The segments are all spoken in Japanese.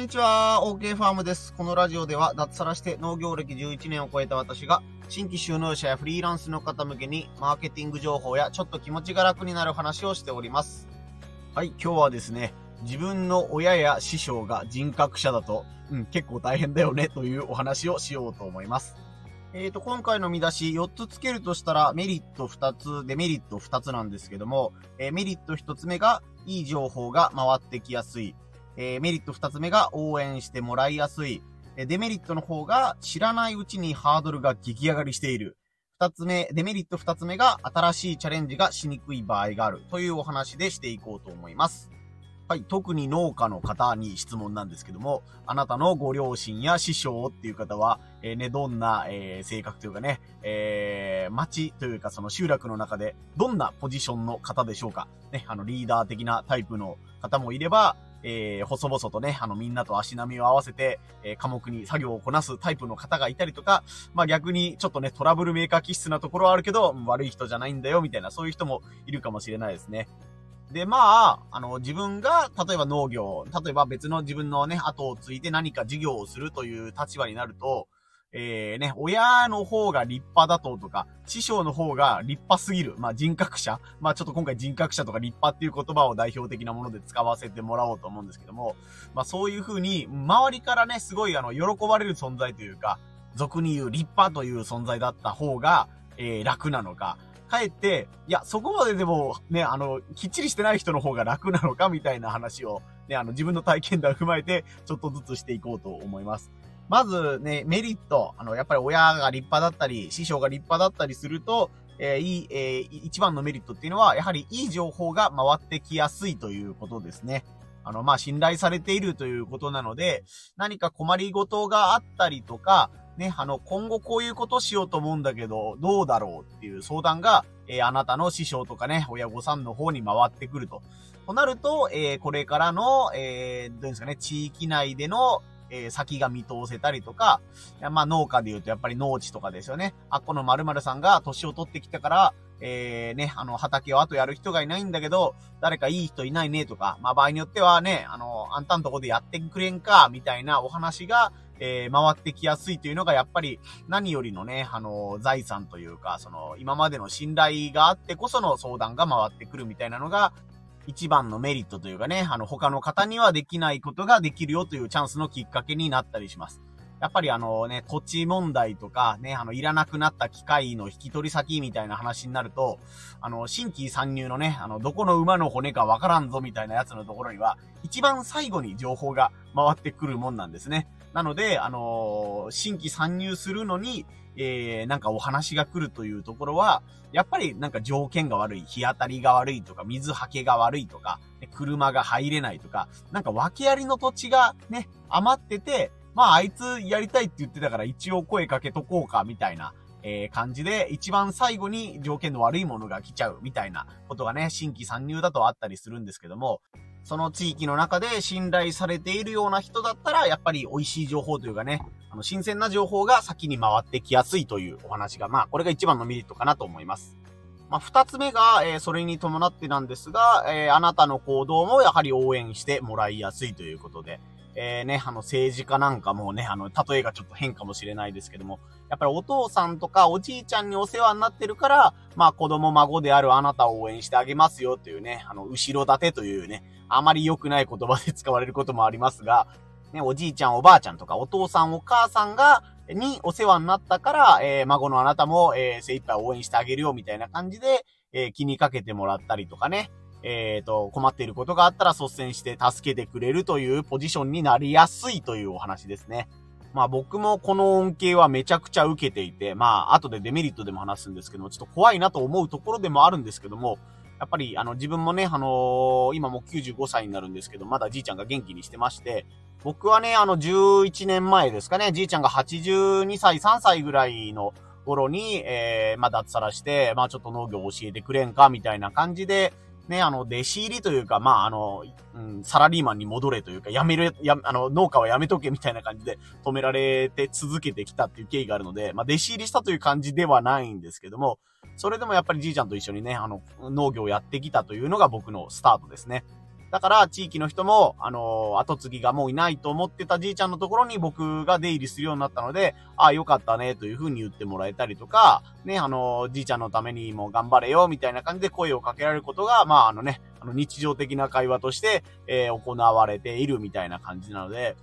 んにちは、OK ファームです。このラジオでは脱サラして農業歴11年を超えた私が、新規収納者やフリーランスの方向けに、マーケティング情報やちょっと気持ちが楽になる話をしております。はい、今日はですね、自分の親や師匠が人格者だと、うん、結構大変だよねというお話をしようと思います。え、ー、と、今回の見出し4つつけるとしたらメリット2つ、デメリット2つなんですけども、えー、メリット1つ目がいい情報が回ってきやすい。えー、メリット2つ目が応援してもらいやすい。えデメリットの方が知らないうちにハードルが激上がりしている。二つ目、デメリット二つ目が新しいチャレンジがしにくい場合があるというお話でしていこうと思います。はい、特に農家の方に質問なんですけども、あなたのご両親や師匠っていう方は、えー、ね、どんな、えー、性格というかね、えー、町というかその集落の中で、どんなポジションの方でしょうかね、あの、リーダー的なタイプの方もいれば、えー、細々とね、あの、みんなと足並みを合わせて、えー、科目に作業をこなすタイプの方がいたりとか、まあ逆にちょっとね、トラブルメーカー気質なところはあるけど、悪い人じゃないんだよ、みたいな、そういう人もいるかもしれないですね。で、まあ、あの、自分が、例えば農業、例えば別の自分のね、後を継いで何か事業をするという立場になると、えー、ね、親の方が立派だととか、師匠の方が立派すぎる。まあ人格者。まあちょっと今回人格者とか立派っていう言葉を代表的なもので使わせてもらおうと思うんですけども、まあそういう風に、周りからね、すごいあの、喜ばれる存在というか、俗に言う立派という存在だった方が、えー、楽なのか、かえって、いや、そこまででも、ね、あの、きっちりしてない人の方が楽なのか、みたいな話を、ね、あの、自分の体験談を踏まえて、ちょっとずつしていこうと思います。まずね、メリット、あの、やっぱり親が立派だったり、師匠が立派だったりすると、えー、いい、えー、一番のメリットっていうのは、やはりいい情報が回ってきやすいということですね。あの、まあ、信頼されているということなので、何か困りごとがあったりとか、ね、あの、今後こういうことしようと思うんだけど、どうだろうっていう相談が、えー、あなたの師匠とかね、親御さんの方に回ってくると。となると、えー、これからの、えー、どうですかね、地域内での、えー、先が見通せたりとか、まあ農家で言うとやっぱり農地とかですよね。あ、この〇〇さんが年を取ってきたから、えー、ね、あの、畑を後やる人がいないんだけど、誰かいい人いないねとか、まあ場合によってはね、あの、あんたんとこでやってくれんか、みたいなお話が、えー、回ってきやすいというのが、やっぱり何よりのね、あの、財産というか、その、今までの信頼があってこその相談が回ってくるみたいなのが、一番のメリットというかね、あの、他の方にはできないことができるよというチャンスのきっかけになったりします。やっぱりあのね、土地問題とかね、あの、いらなくなった機械の引き取り先みたいな話になると、あの、新規参入のね、あの、どこの馬の骨かわからんぞみたいなやつのところには、一番最後に情報が回ってくるもんなんですね。なので、あのー、新規参入するのに、えー、なんかお話が来るというところは、やっぱりなんか条件が悪い、日当たりが悪いとか、水はけが悪いとか、車が入れないとか、なんか訳ありの土地がね、余ってて、まああいつやりたいって言ってたから一応声かけとこうか、みたいな、えー、感じで、一番最後に条件の悪いものが来ちゃう、みたいなことがね、新規参入だとあったりするんですけども、その地域の中で信頼されているような人だったら、やっぱり美味しい情報というかね、あの、新鮮な情報が先に回ってきやすいというお話が、まあ、これが一番のメリットかなと思います。まあ、二つ目が、えー、それに伴ってなんですが、えー、あなたの行動もやはり応援してもらいやすいということで、えー、ね、あの、政治家なんかもね、あの、例えがちょっと変かもしれないですけども、やっぱりお父さんとかおじいちゃんにお世話になってるから、まあ子供孫であるあなたを応援してあげますよというね、あの、後ろ盾というね、あまり良くない言葉で使われることもありますが、ね、おじいちゃんおばあちゃんとかお父さんお母さんが、にお世話になったから、えー、孫のあなたも、えー、精一杯応援してあげるよみたいな感じで、えー、気にかけてもらったりとかね、えっ、ー、と、困っていることがあったら率先して助けてくれるというポジションになりやすいというお話ですね。まあ僕もこの恩恵はめちゃくちゃ受けていて、まあ後でデメリットでも話すんですけども、ちょっと怖いなと思うところでもあるんですけども、やっぱりあの自分もね、あのー、今もう95歳になるんですけど、まだじいちゃんが元気にしてまして、僕はね、あの11年前ですかね、じいちゃんが82歳、3歳ぐらいの頃に、えー、まあ脱サラして、まあちょっと農業を教えてくれんか、みたいな感じで、ね、あの、弟子入りというか、まあ、あの、うん、サラリーマンに戻れというか、やめる、や、あの、農家はやめとけみたいな感じで止められて続けてきたっていう経緯があるので、まあ、弟子入りしたという感じではないんですけども、それでもやっぱりじいちゃんと一緒にね、あの、農業をやってきたというのが僕のスタートですね。だから地域の人も、あの後継ぎがもういないと思ってたじいちゃんのところに僕が出入りするようになったので、ああ、よかったね、というふうに言ってもらえたりとか、ね、あのじいちゃんのためにも頑張れよ、みたいな感じで声をかけられることが、まあ、あのね、あの日常的な会話として、えー、行われているみたいな感じなので、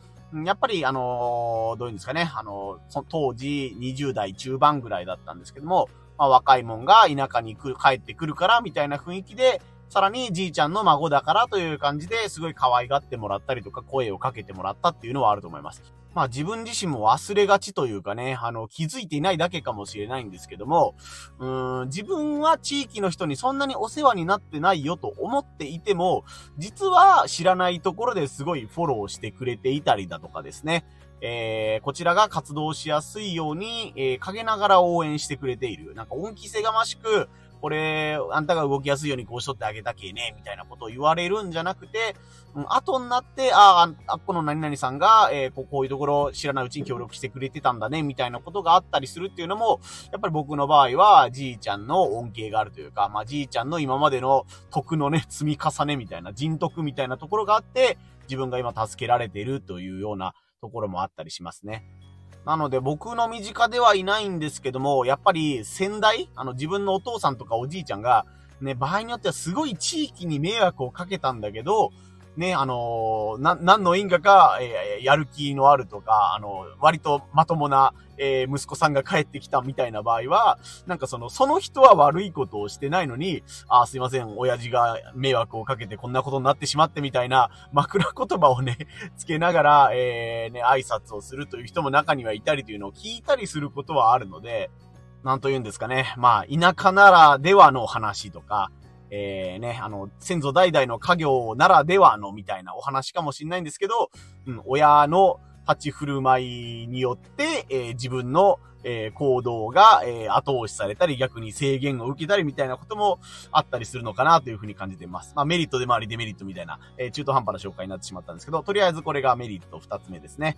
やっぱり、あのー、どういうんですかね、あのー、当時20代中盤ぐらいだったんですけども、まあ、若いもんが田舎に来る、帰ってくるから、みたいな雰囲気で、さらにじいちゃんの孫だからという感じですごい可愛がってもらったりとか声をかけてもらったっていうのはあると思います。まあ自分自身も忘れがちというかね、あの気づいていないだけかもしれないんですけども、うーん、自分は地域の人にそんなにお世話になってないよと思っていても、実は知らないところですごいフォローしてくれていたりだとかですね。えー、こちらが活動しやすいように、えー、陰ながら応援してくれている。なんか恩着せがましく、これ、あんたが動きやすいようにこうしとってあげたけね、みたいなことを言われるんじゃなくて、うん、後になって、ああ、あこの何々さんが、えー、こういうところ知らないうちに協力してくれてたんだね、みたいなことがあったりするっていうのも、やっぱり僕の場合は、じいちゃんの恩恵があるというか、まあ、じいちゃんの今までの徳のね、積み重ねみたいな、人徳みたいなところがあって、自分が今助けられているというようなところもあったりしますね。なので僕の身近ではいないんですけども、やっぱり先代、あの自分のお父さんとかおじいちゃんが、ね、場合によってはすごい地域に迷惑をかけたんだけど、ね、あのー、な、何の因果か、えー、やる気のあるとか、あのー、割とまともな、えー、息子さんが帰ってきたみたいな場合は、なんかその、その人は悪いことをしてないのに、あすいません、親父が迷惑をかけてこんなことになってしまってみたいな、枕言葉をね、つけながら、えー、ね、挨拶をするという人も中にはいたりというのを聞いたりすることはあるので、なんと言うんですかね。まあ、田舎ならではの話とか、えー、ね、あの、先祖代々の家業ならではのみたいなお話かもしれないんですけど、うん、親の立ち振る舞いによって、えー、自分の、えー、行動が、えー、後押しされたり、逆に制限を受けたりみたいなこともあったりするのかなというふうに感じています。まあ、メリットでもありデメリットみたいな、え中途半端な紹介になってしまったんですけど、とりあえずこれがメリット二つ目ですね。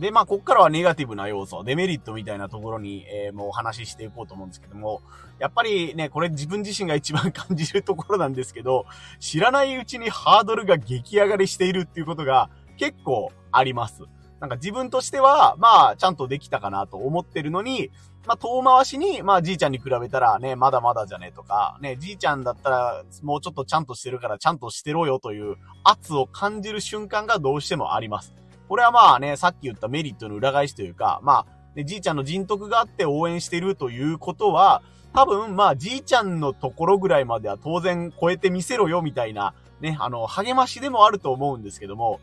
で、まあ、こっからはネガティブな要素、デメリットみたいなところに、えー、もうお話ししていこうと思うんですけども、やっぱりね、これ自分自身が一番感じるところなんですけど、知らないうちにハードルが激上がりしているっていうことが結構あります。なんか自分としては、まあ、ちゃんとできたかなと思ってるのに、まあ、遠回しに、まあ、じいちゃんに比べたらね、まだまだじゃねとか、ね、じいちゃんだったら、もうちょっとちゃんとしてるから、ちゃんとしてろよという圧を感じる瞬間がどうしてもあります。これはまあね、さっき言ったメリットの裏返しというか、まあ、ね、じいちゃんの人徳があって応援してるということは、多分、まあ、じいちゃんのところぐらいまでは当然超えてみせろよ、みたいな、ね、あの、励ましでもあると思うんですけども、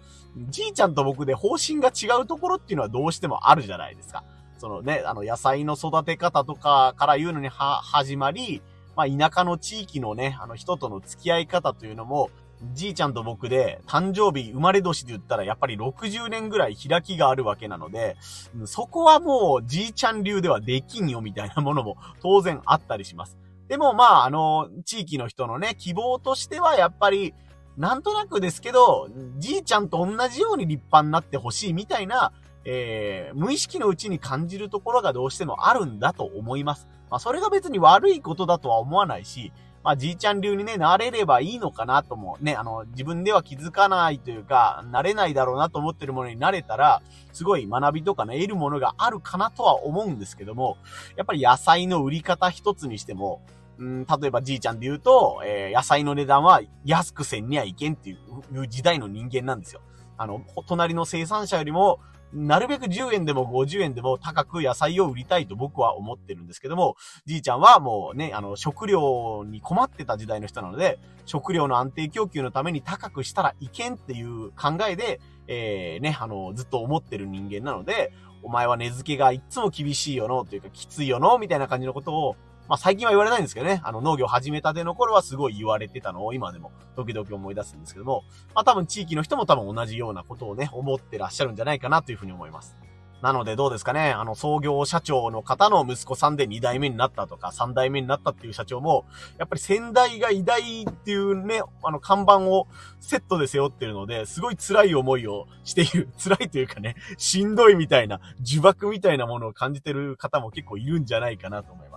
じいちゃんと僕で方針が違うところっていうのはどうしてもあるじゃないですか。そのね、あの、野菜の育て方とかから言うのには、始まり、まあ、田舎の地域のね、あの、人との付き合い方というのも、じいちゃんと僕で誕生日生まれ年で言ったらやっぱり60年ぐらい開きがあるわけなので、そこはもうじいちゃん流ではできんよみたいなものも当然あったりします。でもまあ、あの、地域の人のね、希望としてはやっぱり、なんとなくですけど、じいちゃんと同じように立派になってほしいみたいな、えー、無意識のうちに感じるところがどうしてもあるんだと思います。まあ、それが別に悪いことだとは思わないし、まあ、じいちゃん流にね、なれればいいのかなとも、ね、あの、自分では気づかないというか、なれないだろうなと思ってるものになれたら、すごい学びとかね、得るものがあるかなとは思うんですけども、やっぱり野菜の売り方一つにしても、うん、例えばじいちゃんで言うと、えー、野菜の値段は安くせんにはいけんっていう時代の人間なんですよ。あの、隣の生産者よりも、なるべく10円でも50円でも高く野菜を売りたいと僕は思ってるんですけども、じいちゃんはもうね、あの、食料に困ってた時代の人なので、食料の安定供給のために高くしたらいけんっていう考えで、えー、ね、あの、ずっと思ってる人間なので、お前は値付けがいつも厳しいよの、というかきついよの、みたいな感じのことをまあ最近は言われないんですけどね、あの農業始めたての頃はすごい言われてたのを今でも時々思い出すんですけども、まあ多分地域の人も多分同じようなことをね、思ってらっしゃるんじゃないかなというふうに思います。なのでどうですかね、あの創業社長の方の息子さんで2代目になったとか3代目になったっていう社長も、やっぱり先代が偉大っていうね、あの看板をセットで背負ってるので、すごい辛い思いをしている。辛いというかね、しんどいみたいな、呪縛みたいなものを感じてる方も結構いるんじゃないかなと思います。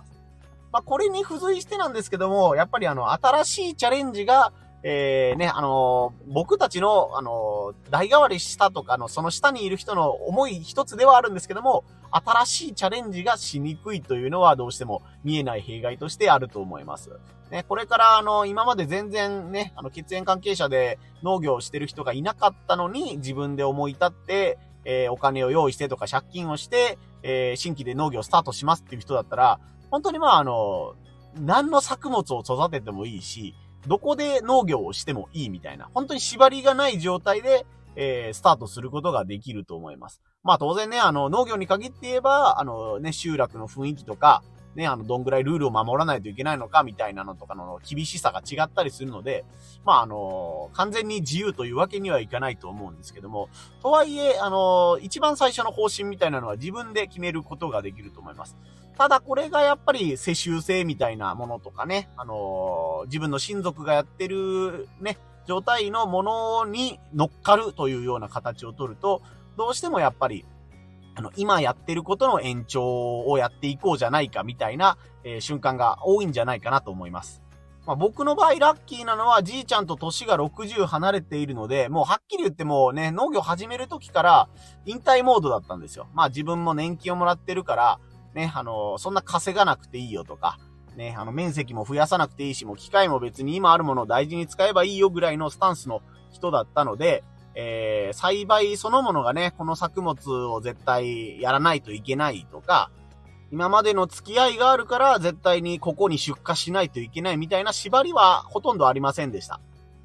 まあ、これに付随してなんですけども、やっぱりあの、新しいチャレンジが、えー、ね、あのー、僕たちの、あのー、代替わりしたとかの、その下にいる人の思い一つではあるんですけども、新しいチャレンジがしにくいというのはどうしても見えない弊害としてあると思います。ね、これから、あの、今まで全然ね、あの、血縁関係者で農業をしてる人がいなかったのに、自分で思い立って、えー、お金を用意してとか借金をして、えー、新規で農業スタートしますっていう人だったら、本当にまあ、あの、何の作物を育ててもいいし、どこで農業をしてもいいみたいな、本当に縛りがない状態で、えー、スタートすることができると思います。まあ当然ね、あの、農業に限って言えば、あのね、集落の雰囲気とか、ね、あの、どんぐらいルールを守らないといけないのかみたいなのとかの厳しさが違ったりするので、まあ、あの、完全に自由というわけにはいかないと思うんですけども、とはいえ、あの、一番最初の方針みたいなのは自分で決めることができると思います。ただこれがやっぱり世襲制みたいなものとかね、あの自分の親族がやってるね、状態のものに乗っかるというような形をとると、どうしてもやっぱり、あの、今やってることの延長をやっていこうじゃないかみたいな、えー、瞬間が多いんじゃないかなと思います。まあ、僕の場合ラッキーなのはじいちゃんと年が60離れているので、もうはっきり言ってもね、農業始める時から引退モードだったんですよ。まあ自分も年金をもらってるから、ね、あの、そんな稼がなくていいよとか、ね、あの、面積も増やさなくていいし、もう機械も別に今あるものを大事に使えばいいよぐらいのスタンスの人だったので、えー、栽培そのものがね、この作物を絶対やらないといけないとか、今までの付き合いがあるから絶対にここに出荷しないといけないみたいな縛りはほとんどありませんでした。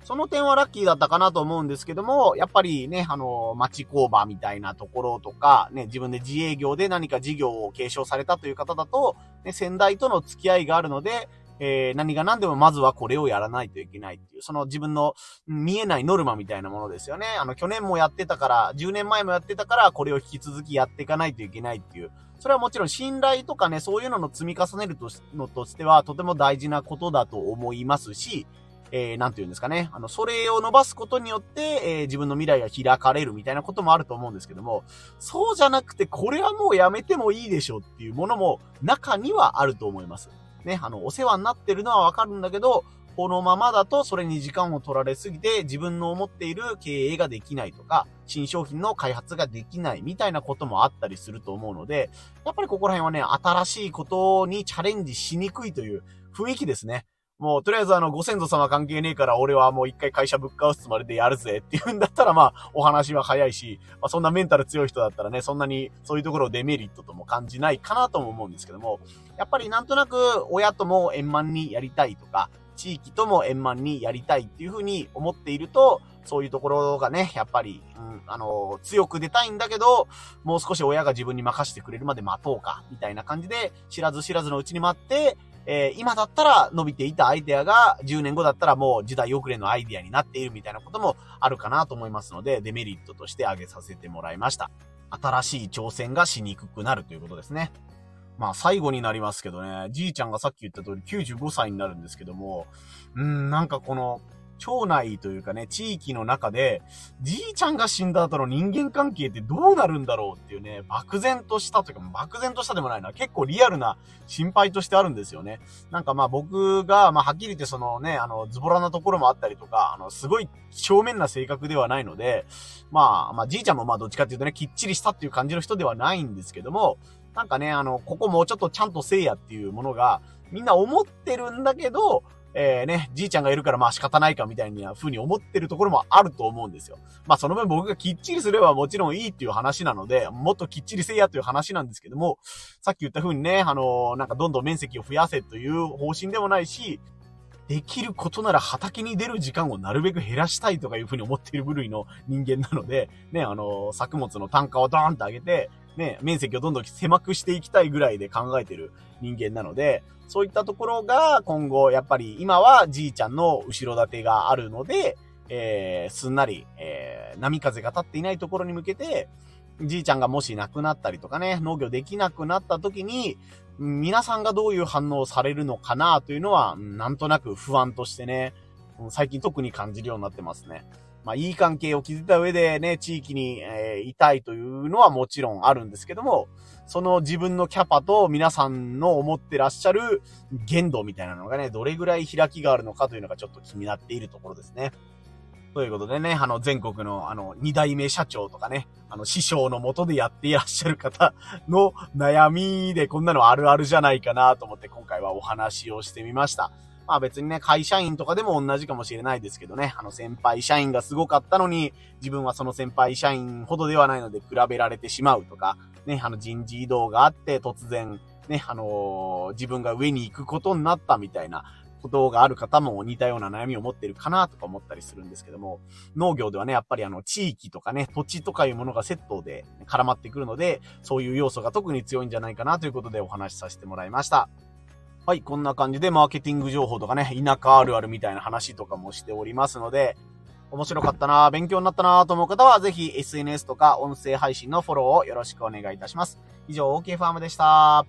その点はラッキーだったかなと思うんですけども、やっぱりね、あの、町工場みたいなところとか、ね、自分で自営業で何か事業を継承されたという方だと、ね、先代との付き合いがあるので、えー、何が何でもまずはこれをやらないといけないっていう、その自分の見えないノルマみたいなものですよね。あの、去年もやってたから、10年前もやってたから、これを引き続きやっていかないといけないっていう、それはもちろん信頼とかね、そういうのの積み重ねるとのとしては、とても大事なことだと思いますし、えー、なんて言うんですかね。あの、それを伸ばすことによって、えー、自分の未来が開かれるみたいなこともあると思うんですけども、そうじゃなくて、これはもうやめてもいいでしょっていうものも中にはあると思います。ね、あの、お世話になってるのはわかるんだけど、このままだとそれに時間を取られすぎて自分の思っている経営ができないとか、新商品の開発ができないみたいなこともあったりすると思うので、やっぱりここら辺はね、新しいことにチャレンジしにくいという雰囲気ですね。もう、とりあえずあの、ご先祖様関係ねえから、俺はもう一回会社ぶっ壊すつもりでやるぜっていうんだったら、まあ、お話は早いし、まあ、そんなメンタル強い人だったらね、そんなにそういうところデメリットとも感じないかなとも思うんですけども、やっぱりなんとなく、親とも円満にやりたいとか、地域とも円満にやりたいっていうふうに思っていると、そういうところがね、やっぱり、うん、あの、強く出たいんだけど、もう少し親が自分に任せてくれるまで待とうか、みたいな感じで、知らず知らずのうちに待って、えー、今だったら伸びていたアイデアが10年後だったらもう時代遅れのアイデアになっているみたいなこともあるかなと思いますので、デメリットとして挙げさせてもらいました。新しい挑戦がしにくくなるということですね。まあ最後になりますけどね、じいちゃんがさっき言った通り95歳になるんですけども、うん、なんかこの、町内というかね、地域の中で、じいちゃんが死んだ後の人間関係ってどうなるんだろうっていうね、漠然としたというか、漠然としたでもないな、結構リアルな心配としてあるんですよね。なんかまあ僕が、まあはっきり言ってそのね、あの、ズボラなところもあったりとか、あの、すごい正面な性格ではないので、まあ、まあじいちゃんもまあどっちかっていうとね、きっちりしたっていう感じの人ではないんですけども、なんかね、あの、ここもうちょっとちゃんとせいやっていうものが、みんな思ってるんだけど、えー、ね、じいちゃんがいるからまあ仕方ないかみたいな風に思ってるところもあると思うんですよ。まあその分僕がきっちりすればもちろんいいっていう話なので、もっときっちりせいやという話なんですけども、さっき言った風にね、あのー、なんかどんどん面積を増やせという方針でもないし、できることなら畑に出る時間をなるべく減らしたいとかいう風に思っている部類の人間なので、ね、あの、作物の単価をドーンと上げて、ね、面積をどんどん狭くしていきたいぐらいで考えてる人間なので、そういったところが今後、やっぱり今はじいちゃんの後ろ盾があるので、えー、すんなり、えー、波風が立っていないところに向けて、じいちゃんがもし亡くなったりとかね、農業できなくなった時に、皆さんがどういう反応されるのかなというのは、なんとなく不安としてね、最近特に感じるようになってますね。まあ、いい関係を築いた上でね、地域に、えー、いたいというのはもちろんあるんですけども、その自分のキャパと皆さんの思ってらっしゃる限度みたいなのがね、どれぐらい開きがあるのかというのがちょっと気になっているところですね。ということでね、あの、全国の、あの、二代目社長とかね、あの、師匠のもとでやっていらっしゃる方の悩みでこんなのあるあるじゃないかなと思って今回はお話をしてみました。まあ別にね、会社員とかでも同じかもしれないですけどね、あの先輩社員がすごかったのに、自分はその先輩社員ほどではないので比べられてしまうとか、ね、あの人事異動があって突然、ね、あのー、自分が上に行くことになったみたいなことがある方も似たような悩みを持ってるかなとか思ったりするんですけども、農業ではね、やっぱりあの地域とかね、土地とかいうものがセットで絡まってくるので、そういう要素が特に強いんじゃないかなということでお話しさせてもらいました。はい、こんな感じでマーケティング情報とかね、田舎あるあるみたいな話とかもしておりますので、面白かったな勉強になったなと思う方は、ぜひ SNS とか音声配信のフォローをよろしくお願いいたします。以上、OK ファームでした。